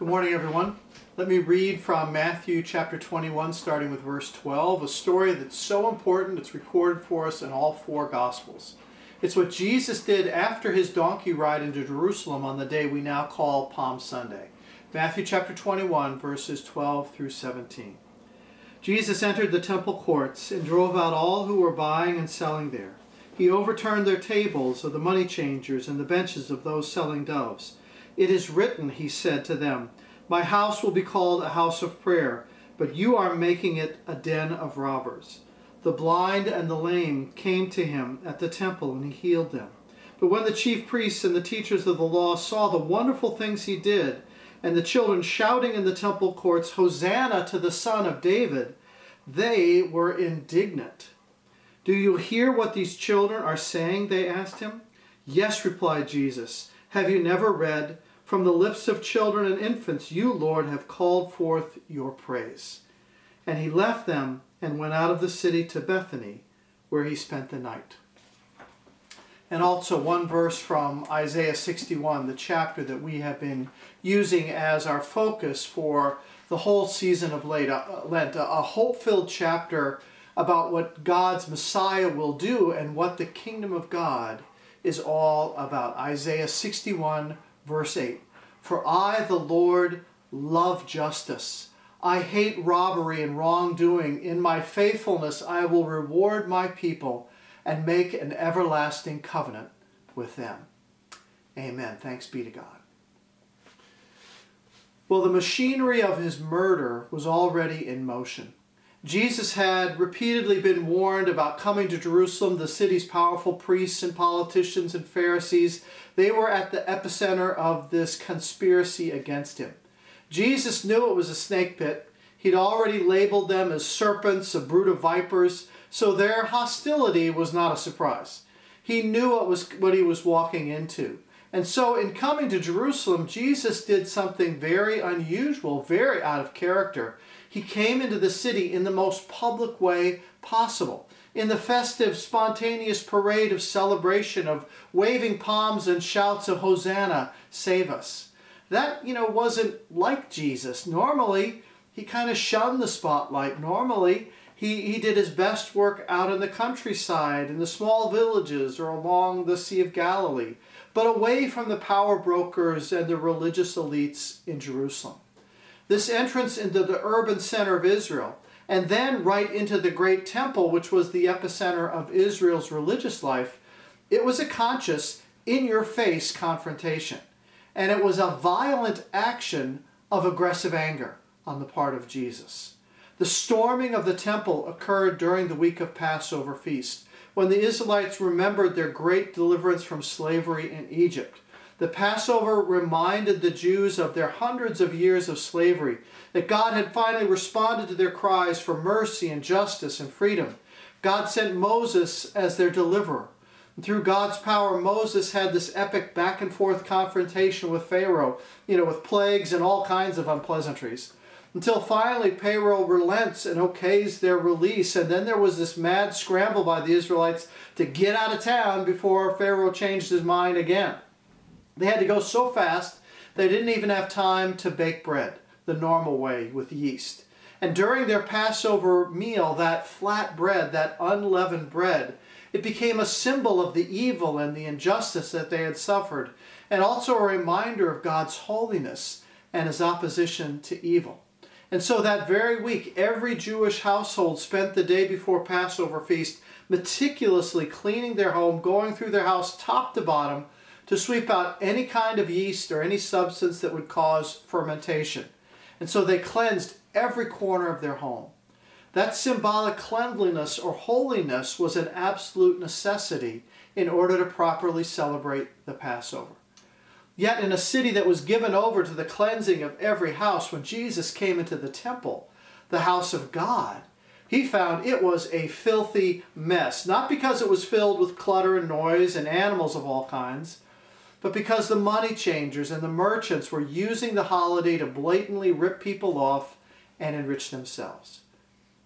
Good morning, everyone. Let me read from Matthew chapter 21, starting with verse 12, a story that's so important it's recorded for us in all four Gospels. It's what Jesus did after his donkey ride into Jerusalem on the day we now call Palm Sunday. Matthew chapter 21, verses 12 through 17. Jesus entered the temple courts and drove out all who were buying and selling there. He overturned their tables of the money changers and the benches of those selling doves. It is written, he said to them, My house will be called a house of prayer, but you are making it a den of robbers. The blind and the lame came to him at the temple, and he healed them. But when the chief priests and the teachers of the law saw the wonderful things he did, and the children shouting in the temple courts, Hosanna to the Son of David, they were indignant. Do you hear what these children are saying? They asked him. Yes, replied Jesus. Have you never read, From the lips of children and infants, you, Lord, have called forth your praise? And he left them and went out of the city to Bethany, where he spent the night. And also one verse from Isaiah 61, the chapter that we have been using as our focus for the whole season of uh, Lent, a hope filled chapter about what God's Messiah will do and what the kingdom of God is all about. Isaiah 61, verse 8. For I, the Lord, love justice I hate robbery and wrongdoing. In my faithfulness, I will reward my people and make an everlasting covenant with them. Amen. Thanks be to God. Well, the machinery of his murder was already in motion. Jesus had repeatedly been warned about coming to Jerusalem. The city's powerful priests and politicians and Pharisees, they were at the epicenter of this conspiracy against him. Jesus knew it was a snake pit. He'd already labeled them as serpents, a brood of vipers, so their hostility was not a surprise. He knew what was what he was walking into. And so in coming to Jerusalem, Jesus did something very unusual, very out of character. He came into the city in the most public way possible. In the festive, spontaneous parade of celebration of waving palms and shouts of Hosanna, save us that, you know, wasn't like Jesus. Normally, he kind of shunned the spotlight. Normally, he, he did his best work out in the countryside, in the small villages, or along the Sea of Galilee, but away from the power brokers and the religious elites in Jerusalem. This entrance into the urban center of Israel, and then right into the great temple, which was the epicenter of Israel's religious life, it was a conscious, in your face confrontation and it was a violent action of aggressive anger on the part of Jesus. The storming of the temple occurred during the week of Passover feast, when the Israelites remembered their great deliverance from slavery in Egypt. The Passover reminded the Jews of their hundreds of years of slavery, that God had finally responded to their cries for mercy and justice and freedom. God sent Moses as their deliverer. And through God's power, Moses had this epic back and forth confrontation with Pharaoh, you know, with plagues and all kinds of unpleasantries. Until finally Pharaoh relents and okays their release. And then there was this mad scramble by the Israelites to get out of town before Pharaoh changed his mind again. They had to go so fast they didn't even have time to bake bread the normal way with yeast. And during their Passover meal, that flat bread, that unleavened bread, it became a symbol of the evil and the injustice that they had suffered, and also a reminder of God's holiness and his opposition to evil. And so that very week, every Jewish household spent the day before Passover feast meticulously cleaning their home, going through their house top to bottom to sweep out any kind of yeast or any substance that would cause fermentation. And so they cleansed every corner of their home. That symbolic cleanliness or holiness was an absolute necessity in order to properly celebrate the Passover. Yet, in a city that was given over to the cleansing of every house, when Jesus came into the temple, the house of God, he found it was a filthy mess. Not because it was filled with clutter and noise and animals of all kinds, but because the money changers and the merchants were using the holiday to blatantly rip people off and enrich themselves.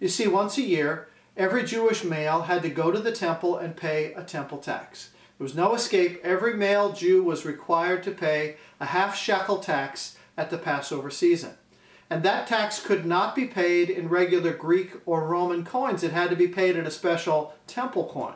You see, once a year, every Jewish male had to go to the temple and pay a temple tax. There was no escape. Every male Jew was required to pay a half shekel tax at the Passover season. And that tax could not be paid in regular Greek or Roman coins. It had to be paid in a special temple coin.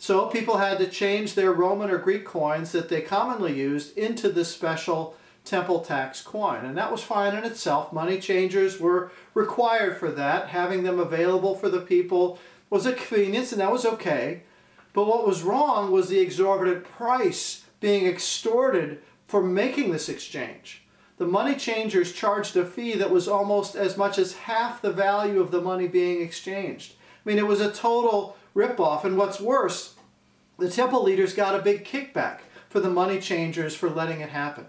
So people had to change their Roman or Greek coins that they commonly used into this special temple tax coin. And that was fine in itself. Money changers were required for that. Having them available for the people was a convenience, and that was okay. But what was wrong was the exorbitant price being extorted for making this exchange. The money changers charged a fee that was almost as much as half the value of the money being exchanged. I mean, it was a total ripoff. And what's worse, the temple leaders got a big kickback for the money changers for letting it happen.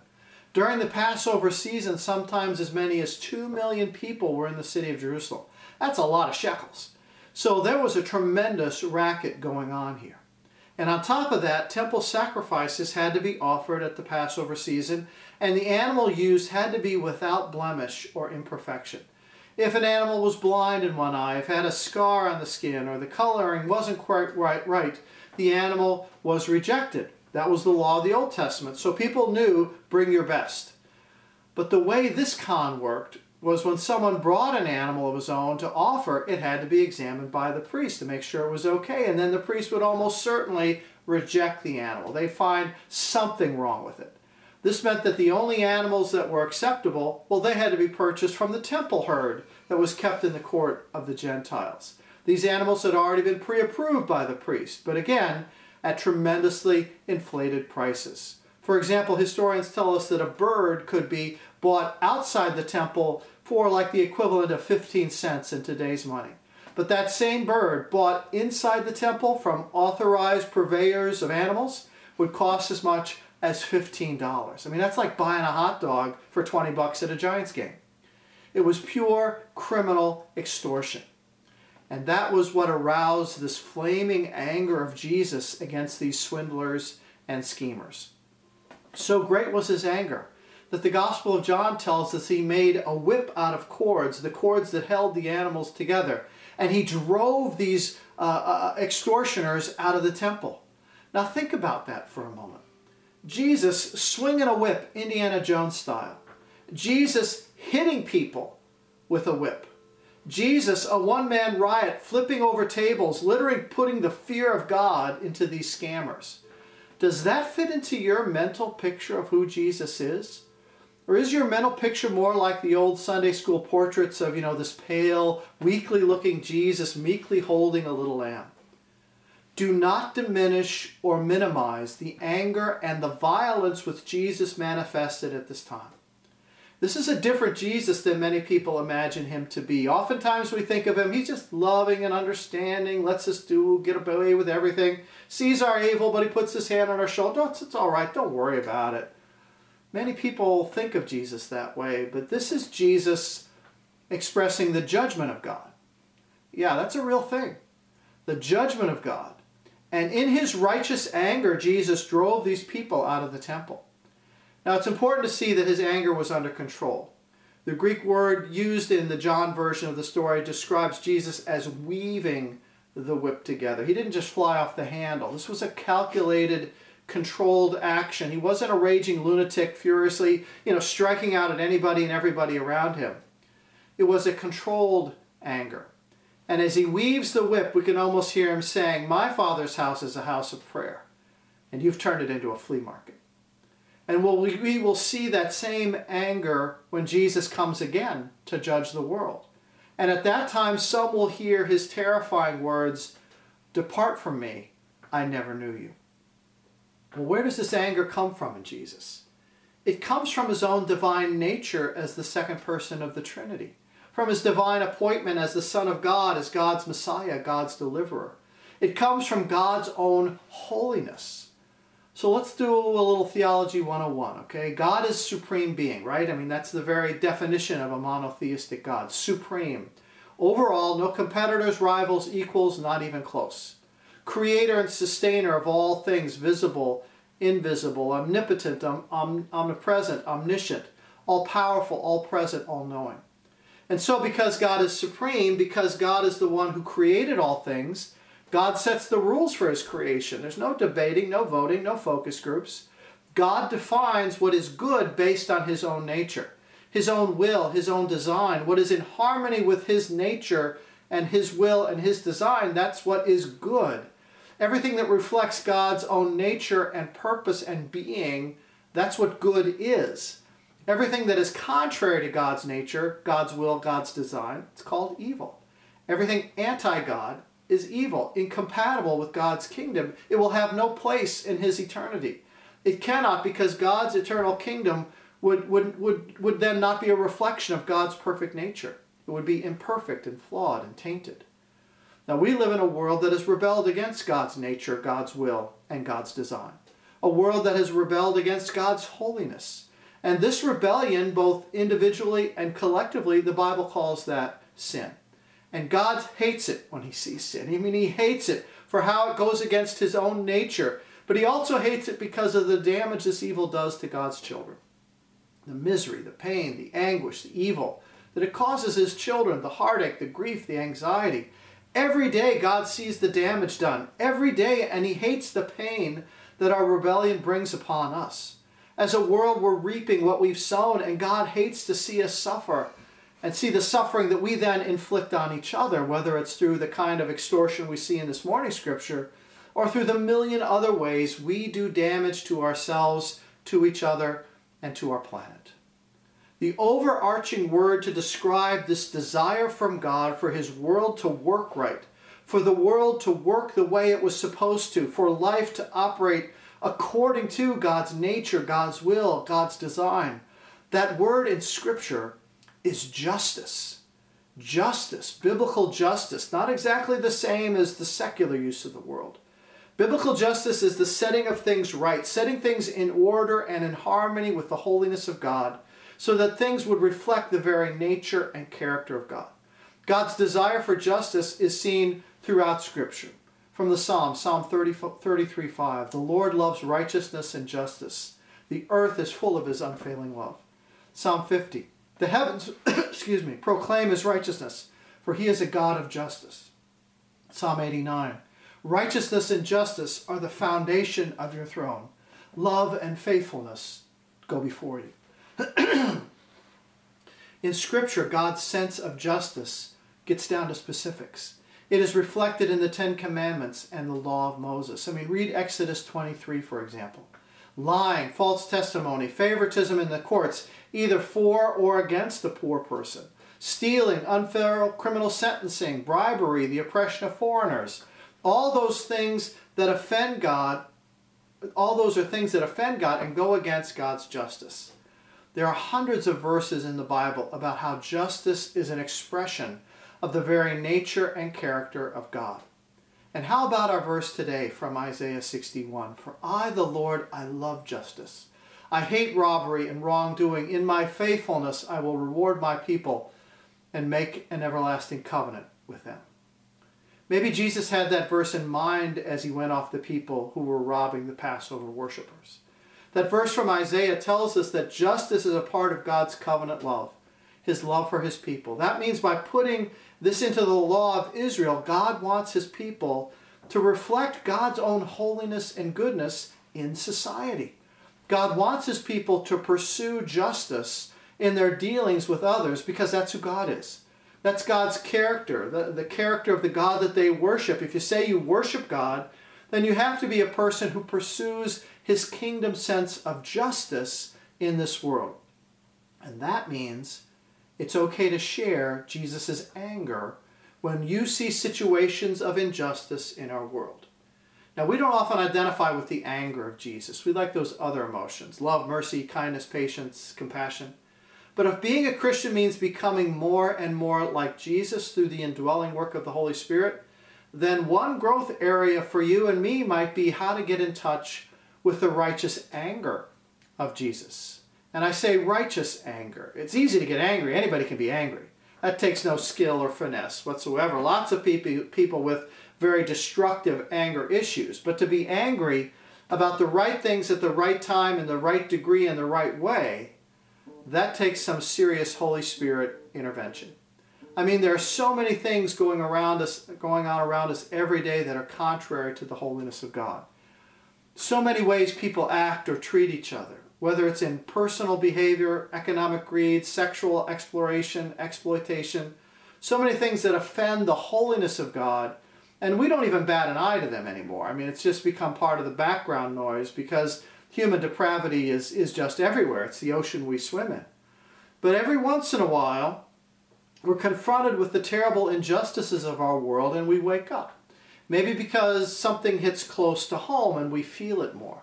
During the Passover season, sometimes as many as 2 million people were in the city of Jerusalem. That's a lot of shekels. So there was a tremendous racket going on here. And on top of that, temple sacrifices had to be offered at the Passover season, and the animal used had to be without blemish or imperfection. If an animal was blind in one eye, if had a scar on the skin, or the coloring wasn't quite right, right, the animal was rejected. That was the law of the Old Testament. So people knew, bring your best. But the way this con worked was when someone brought an animal of his own to offer, it had to be examined by the priest to make sure it was okay. And then the priest would almost certainly reject the animal. They'd find something wrong with it. This meant that the only animals that were acceptable, well, they had to be purchased from the temple herd that was kept in the court of the Gentiles. These animals had already been pre approved by the priest, but again, at tremendously inflated prices. For example, historians tell us that a bird could be bought outside the temple for like the equivalent of 15 cents in today's money. But that same bird bought inside the temple from authorized purveyors of animals would cost as much as $15. I mean, that's like buying a hot dog for 20 bucks at a Giants game. It was pure criminal extortion. And that was what aroused this flaming anger of Jesus against these swindlers and schemers. So great was his anger that the Gospel of John tells us he made a whip out of cords, the cords that held the animals together, and he drove these uh, uh, extortioners out of the temple. Now think about that for a moment. Jesus swinging a whip, Indiana Jones style. Jesus hitting people with a whip. Jesus, a one man riot, flipping over tables, literally putting the fear of God into these scammers. Does that fit into your mental picture of who Jesus is? Or is your mental picture more like the old Sunday school portraits of, you know, this pale, weakly looking Jesus meekly holding a little lamb? Do not diminish or minimize the anger and the violence which Jesus manifested at this time. This is a different Jesus than many people imagine him to be. Oftentimes we think of him, he's just loving and understanding, lets us do, get away with everything, sees our evil, but he puts his hand on our shoulder. It's, it's all right, don't worry about it. Many people think of Jesus that way, but this is Jesus expressing the judgment of God. Yeah, that's a real thing. The judgment of God. And in his righteous anger, Jesus drove these people out of the temple. Now it's important to see that his anger was under control. The Greek word used in the John version of the story describes Jesus as weaving the whip together. He didn't just fly off the handle. This was a calculated, controlled action. He wasn't a raging lunatic furiously, you know, striking out at anybody and everybody around him. It was a controlled anger. And as he weaves the whip, we can almost hear him saying, My father's house is a house of prayer, and you've turned it into a flea market. And we'll, we will see that same anger when Jesus comes again to judge the world. And at that time, some will hear his terrifying words Depart from me, I never knew you. Well, where does this anger come from in Jesus? It comes from his own divine nature as the second person of the Trinity, from his divine appointment as the Son of God, as God's Messiah, God's deliverer. It comes from God's own holiness. So let's do a little theology 101, okay? God is supreme being, right? I mean, that's the very definition of a monotheistic God, supreme. Overall, no competitors, rivals, equals, not even close. Creator and sustainer of all things, visible, invisible, omnipotent, om- om- omnipresent, omniscient, all powerful, all present, all knowing. And so, because God is supreme, because God is the one who created all things, God sets the rules for his creation. There's no debating, no voting, no focus groups. God defines what is good based on his own nature. his own will, his own design, what is in harmony with his nature and his will and his design, that's what is good. Everything that reflects God's own nature and purpose and being, that's what good is. Everything that is contrary to God's nature, God's will, God's design, it's called evil. Everything anti God is evil, incompatible with God's kingdom. It will have no place in his eternity. It cannot because God's eternal kingdom would, would, would, would then not be a reflection of God's perfect nature. It would be imperfect and flawed and tainted. Now, we live in a world that has rebelled against God's nature, God's will, and God's design. A world that has rebelled against God's holiness. And this rebellion, both individually and collectively, the Bible calls that sin. And God hates it when he sees sin. I mean, he hates it for how it goes against his own nature. But he also hates it because of the damage this evil does to God's children. The misery, the pain, the anguish, the evil that it causes his children, the heartache, the grief, the anxiety. Every day God sees the damage done. Every day, and he hates the pain that our rebellion brings upon us. As a world, we're reaping what we've sown, and God hates to see us suffer and see the suffering that we then inflict on each other, whether it's through the kind of extortion we see in this morning's scripture or through the million other ways we do damage to ourselves, to each other, and to our planet. The overarching word to describe this desire from God for His world to work right, for the world to work the way it was supposed to, for life to operate according to God's nature, God's will, God's design. That word in Scripture is justice. Justice, biblical justice, not exactly the same as the secular use of the world. Biblical justice is the setting of things right, setting things in order and in harmony with the holiness of God, so that things would reflect the very nature and character of God. God's desire for justice is seen throughout Scripture. From the Psalm, Psalm 30, 33 5, the Lord loves righteousness and justice. The earth is full of his unfailing love. Psalm 50, the heavens, excuse me, proclaim his righteousness, for he is a God of justice. Psalm 89. Righteousness and justice are the foundation of your throne. Love and faithfulness go before you. in Scripture, God's sense of justice gets down to specifics. It is reflected in the Ten Commandments and the law of Moses. I mean, read Exodus 23, for example. Lying, false testimony, favoritism in the courts, either for or against the poor person, stealing, unfair criminal sentencing, bribery, the oppression of foreigners. All those things that offend God, all those are things that offend God and go against God's justice. There are hundreds of verses in the Bible about how justice is an expression of the very nature and character of God. And how about our verse today from Isaiah 61? For I, the Lord, I love justice. I hate robbery and wrongdoing. In my faithfulness, I will reward my people and make an everlasting covenant with them. Maybe Jesus had that verse in mind as he went off the people who were robbing the Passover worshippers. That verse from Isaiah tells us that justice is a part of God's covenant love, his love for his people. That means by putting this into the law of Israel, God wants his people to reflect God's own holiness and goodness in society. God wants his people to pursue justice in their dealings with others because that's who God is. That's God's character, the, the character of the God that they worship. If you say you worship God, then you have to be a person who pursues his kingdom sense of justice in this world. And that means it's okay to share Jesus' anger when you see situations of injustice in our world. Now, we don't often identify with the anger of Jesus. We like those other emotions love, mercy, kindness, patience, compassion. But if being a Christian means becoming more and more like Jesus through the indwelling work of the Holy Spirit, then one growth area for you and me might be how to get in touch with the righteous anger of Jesus. And I say righteous anger. It's easy to get angry. Anybody can be angry. That takes no skill or finesse whatsoever. Lots of people, people with very destructive anger issues. But to be angry about the right things at the right time, in the right degree, in the right way, that takes some serious Holy Spirit intervention. I mean, there are so many things going around us, going on around us every day that are contrary to the holiness of God. So many ways people act or treat each other. Whether it's in personal behavior, economic greed, sexual exploration, exploitation, so many things that offend the holiness of God, and we don't even bat an eye to them anymore. I mean, it's just become part of the background noise because human depravity is, is just everywhere. It's the ocean we swim in. But every once in a while, we're confronted with the terrible injustices of our world and we wake up. Maybe because something hits close to home and we feel it more.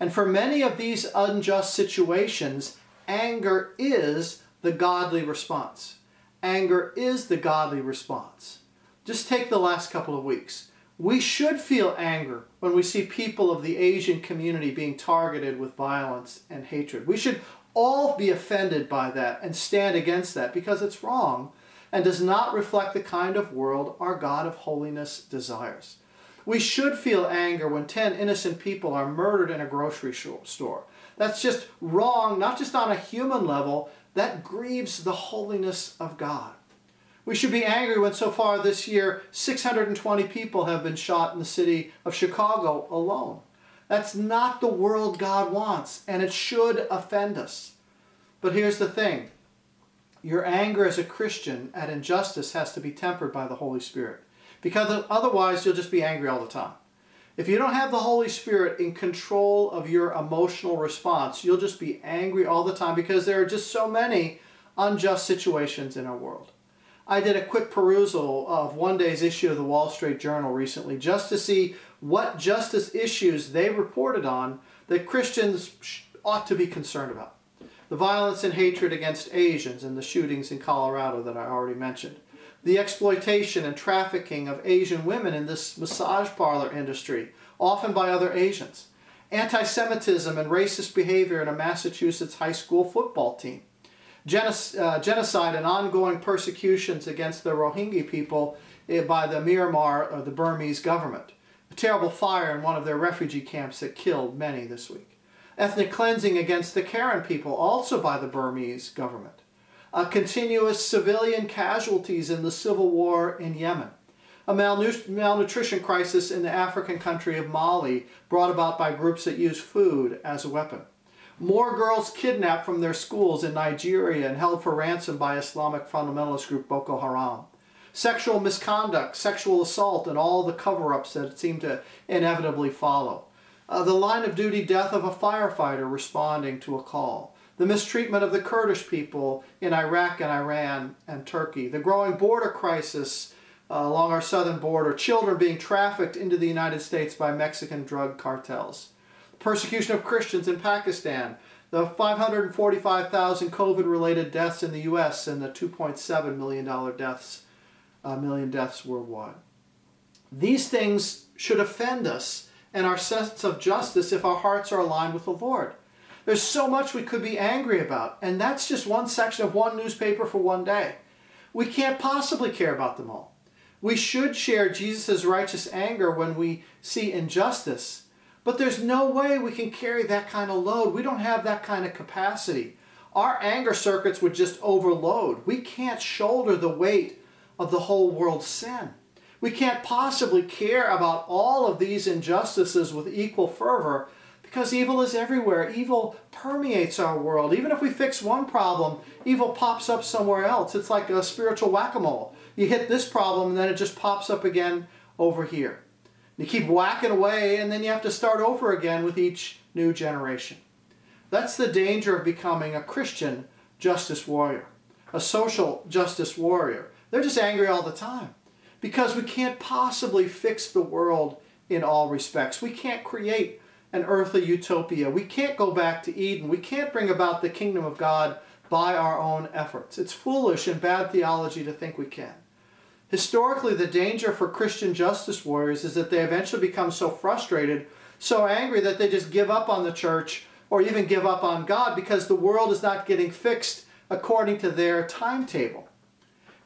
And for many of these unjust situations, anger is the godly response. Anger is the godly response. Just take the last couple of weeks. We should feel anger when we see people of the Asian community being targeted with violence and hatred. We should all be offended by that and stand against that because it's wrong and does not reflect the kind of world our God of holiness desires. We should feel anger when 10 innocent people are murdered in a grocery store. That's just wrong, not just on a human level, that grieves the holiness of God. We should be angry when so far this year 620 people have been shot in the city of Chicago alone. That's not the world God wants, and it should offend us. But here's the thing your anger as a Christian at injustice has to be tempered by the Holy Spirit. Because otherwise, you'll just be angry all the time. If you don't have the Holy Spirit in control of your emotional response, you'll just be angry all the time because there are just so many unjust situations in our world. I did a quick perusal of one day's issue of the Wall Street Journal recently just to see what justice issues they reported on that Christians ought to be concerned about. The violence and hatred against Asians and the shootings in Colorado that I already mentioned. The exploitation and trafficking of Asian women in this massage parlor industry, often by other Asians. Anti Semitism and racist behavior in a Massachusetts high school football team uh, genocide and ongoing persecutions against the Rohingya people eh, by the Myanmar or the Burmese government. A terrible fire in one of their refugee camps that killed many this week. Ethnic cleansing against the Karen people, also by the Burmese government. A continuous civilian casualties in the civil war in Yemen. A malnutrition crisis in the African country of Mali, brought about by groups that use food as a weapon more girls kidnapped from their schools in Nigeria and held for ransom by Islamic fundamentalist group Boko Haram. Sexual misconduct, sexual assault, and all the cover ups that seem to inevitably follow. Uh, the line of duty death of a firefighter responding to a call. The mistreatment of the Kurdish people in Iraq and Iran and Turkey. The growing border crisis uh, along our southern border. Children being trafficked into the United States by Mexican drug cartels persecution of Christians in Pakistan, the 545,000 COVID-related deaths in the U.S. and the 2.7 million dollar deaths, uh, million deaths worldwide. These things should offend us and our sense of justice if our hearts are aligned with the Lord. There's so much we could be angry about, and that's just one section of one newspaper for one day. We can't possibly care about them all. We should share Jesus' righteous anger when we see injustice but there's no way we can carry that kind of load. We don't have that kind of capacity. Our anger circuits would just overload. We can't shoulder the weight of the whole world's sin. We can't possibly care about all of these injustices with equal fervor because evil is everywhere. Evil permeates our world. Even if we fix one problem, evil pops up somewhere else. It's like a spiritual whack a mole. You hit this problem and then it just pops up again over here. You keep whacking away, and then you have to start over again with each new generation. That's the danger of becoming a Christian justice warrior, a social justice warrior. They're just angry all the time because we can't possibly fix the world in all respects. We can't create an earthly utopia. We can't go back to Eden. We can't bring about the kingdom of God by our own efforts. It's foolish and bad theology to think we can. Historically, the danger for Christian justice warriors is that they eventually become so frustrated, so angry that they just give up on the church or even give up on God because the world is not getting fixed according to their timetable.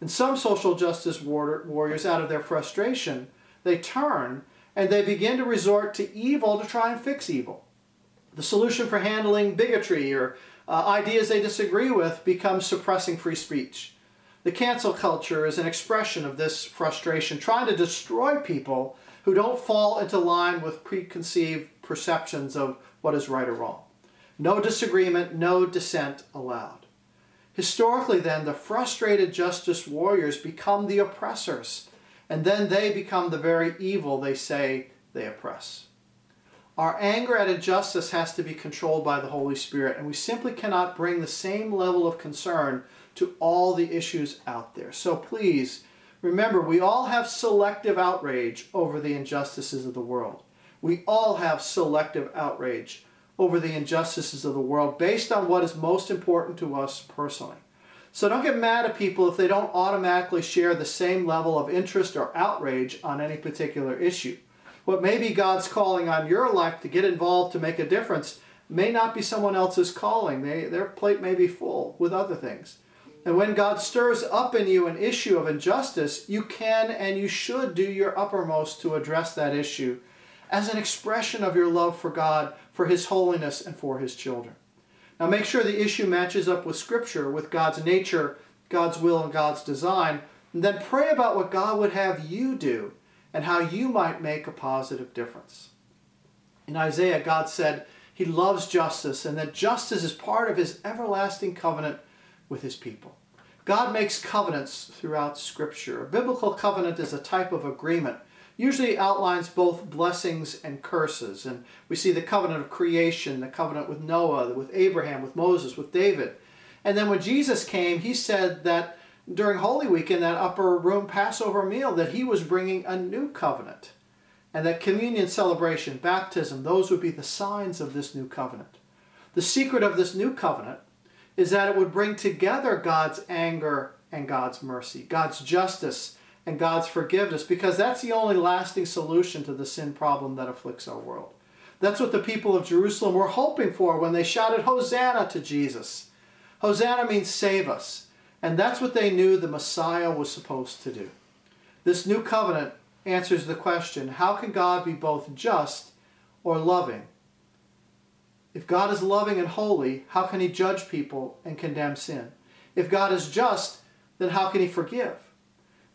And some social justice warriors, out of their frustration, they turn and they begin to resort to evil to try and fix evil. The solution for handling bigotry or uh, ideas they disagree with becomes suppressing free speech. The cancel culture is an expression of this frustration, trying to destroy people who don't fall into line with preconceived perceptions of what is right or wrong. No disagreement, no dissent allowed. Historically, then, the frustrated justice warriors become the oppressors, and then they become the very evil they say they oppress. Our anger at injustice has to be controlled by the Holy Spirit, and we simply cannot bring the same level of concern to all the issues out there. So please, remember, we all have selective outrage over the injustices of the world. We all have selective outrage over the injustices of the world based on what is most important to us personally. So don't get mad at people if they don't automatically share the same level of interest or outrage on any particular issue. What may be God's calling on your life to get involved to make a difference may not be someone else's calling. They, their plate may be full with other things. And when God stirs up in you an issue of injustice, you can and you should do your uppermost to address that issue as an expression of your love for God, for His holiness, and for His children. Now make sure the issue matches up with Scripture, with God's nature, God's will, and God's design. And then pray about what God would have you do and how you might make a positive difference. In Isaiah, God said he loves justice and that justice is part of his everlasting covenant with his people. God makes covenants throughout Scripture. A biblical covenant is a type of agreement, usually outlines both blessings and curses. And we see the covenant of creation, the covenant with Noah, with Abraham, with Moses, with David. And then when Jesus came, he said that during Holy Week in that upper room Passover meal that he was bringing a new covenant. And that communion celebration, baptism, those would be the signs of this new covenant. The secret of this new covenant is that it would bring together God's anger and God's mercy, God's justice and God's forgiveness, because that's the only lasting solution to the sin problem that afflicts our world. That's what the people of Jerusalem were hoping for when they shouted, Hosanna to Jesus. Hosanna means save us. And that's what they knew the Messiah was supposed to do. This new covenant answers the question how can God be both just or loving? If God is loving and holy, how can he judge people and condemn sin? If God is just, then how can he forgive?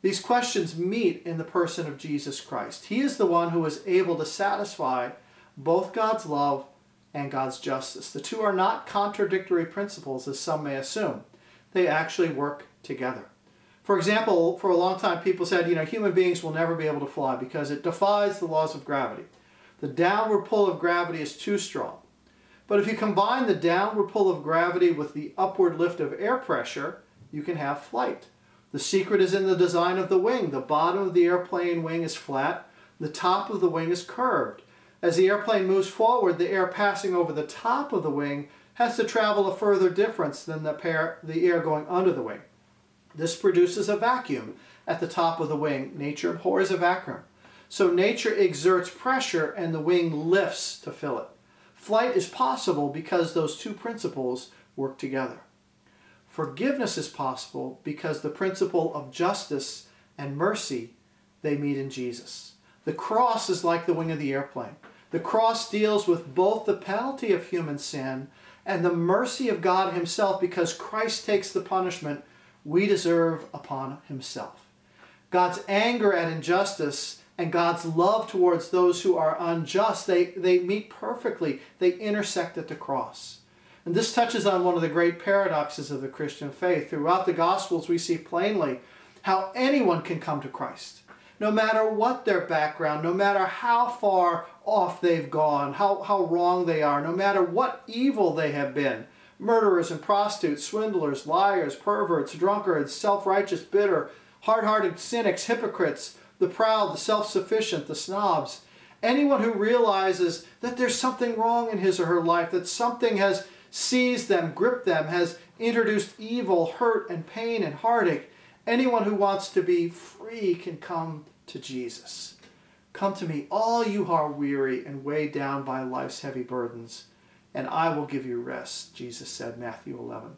These questions meet in the person of Jesus Christ. He is the one who is able to satisfy both God's love and God's justice. The two are not contradictory principles, as some may assume they actually work together. For example, for a long time people said, you know, human beings will never be able to fly because it defies the laws of gravity. The downward pull of gravity is too strong. But if you combine the downward pull of gravity with the upward lift of air pressure, you can have flight. The secret is in the design of the wing. The bottom of the airplane wing is flat, the top of the wing is curved. As the airplane moves forward, the air passing over the top of the wing has to travel a further distance than the, pair, the air going under the wing. This produces a vacuum at the top of the wing. Nature abhors a vacuum. So nature exerts pressure and the wing lifts to fill it. Flight is possible because those two principles work together. Forgiveness is possible because the principle of justice and mercy they meet in Jesus. The cross is like the wing of the airplane. The cross deals with both the penalty of human sin and the mercy of God Himself because Christ takes the punishment we deserve upon Himself. God's anger at injustice and God's love towards those who are unjust, they, they meet perfectly. They intersect at the cross. And this touches on one of the great paradoxes of the Christian faith. Throughout the Gospels, we see plainly how anyone can come to Christ no matter what their background, no matter how far off they've gone, how, how wrong they are, no matter what evil they have been murderers and prostitutes, swindlers, liars, perverts, drunkards, self righteous, bitter, hard hearted cynics, hypocrites, the proud, the self sufficient, the snobs. Anyone who realizes that there's something wrong in his or her life, that something has seized them, gripped them, has introduced evil, hurt, and pain and heartache. Anyone who wants to be free can come to Jesus. Come to me, all you who are weary and weighed down by life's heavy burdens, and I will give you rest, Jesus said, Matthew 11.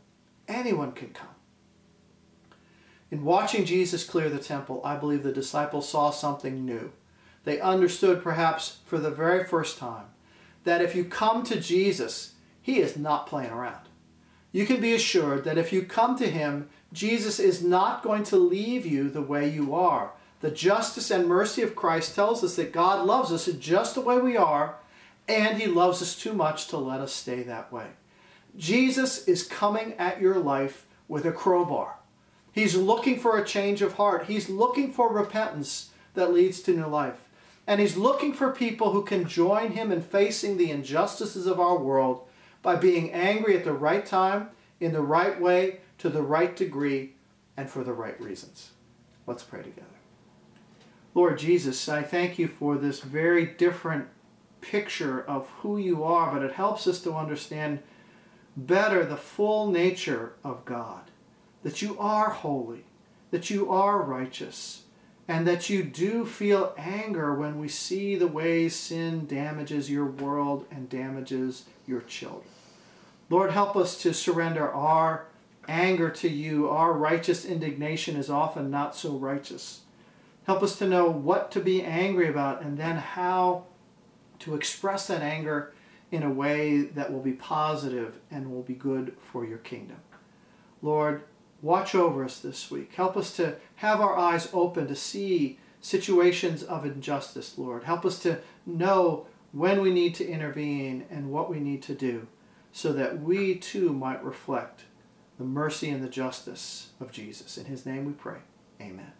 Anyone can come. In watching Jesus clear the temple, I believe the disciples saw something new. They understood, perhaps for the very first time, that if you come to Jesus, He is not playing around. You can be assured that if you come to Him, Jesus is not going to leave you the way you are, the justice and mercy of Christ tells us that God loves us just the way we are, and He loves us too much to let us stay that way. Jesus is coming at your life with a crowbar. He's looking for a change of heart. He's looking for repentance that leads to new life. And he's looking for people who can join him in facing the injustices of our world by being angry at the right time, in the right way, to the right degree, and for the right reasons. Let's pray together. Lord Jesus, I thank you for this very different picture of who you are, but it helps us to understand better the full nature of God. That you are holy, that you are righteous, and that you do feel anger when we see the ways sin damages your world and damages your children. Lord, help us to surrender our anger to you. Our righteous indignation is often not so righteous. Help us to know what to be angry about and then how to express that anger in a way that will be positive and will be good for your kingdom. Lord, watch over us this week. Help us to have our eyes open to see situations of injustice, Lord. Help us to know when we need to intervene and what we need to do so that we too might reflect the mercy and the justice of Jesus. In his name we pray. Amen.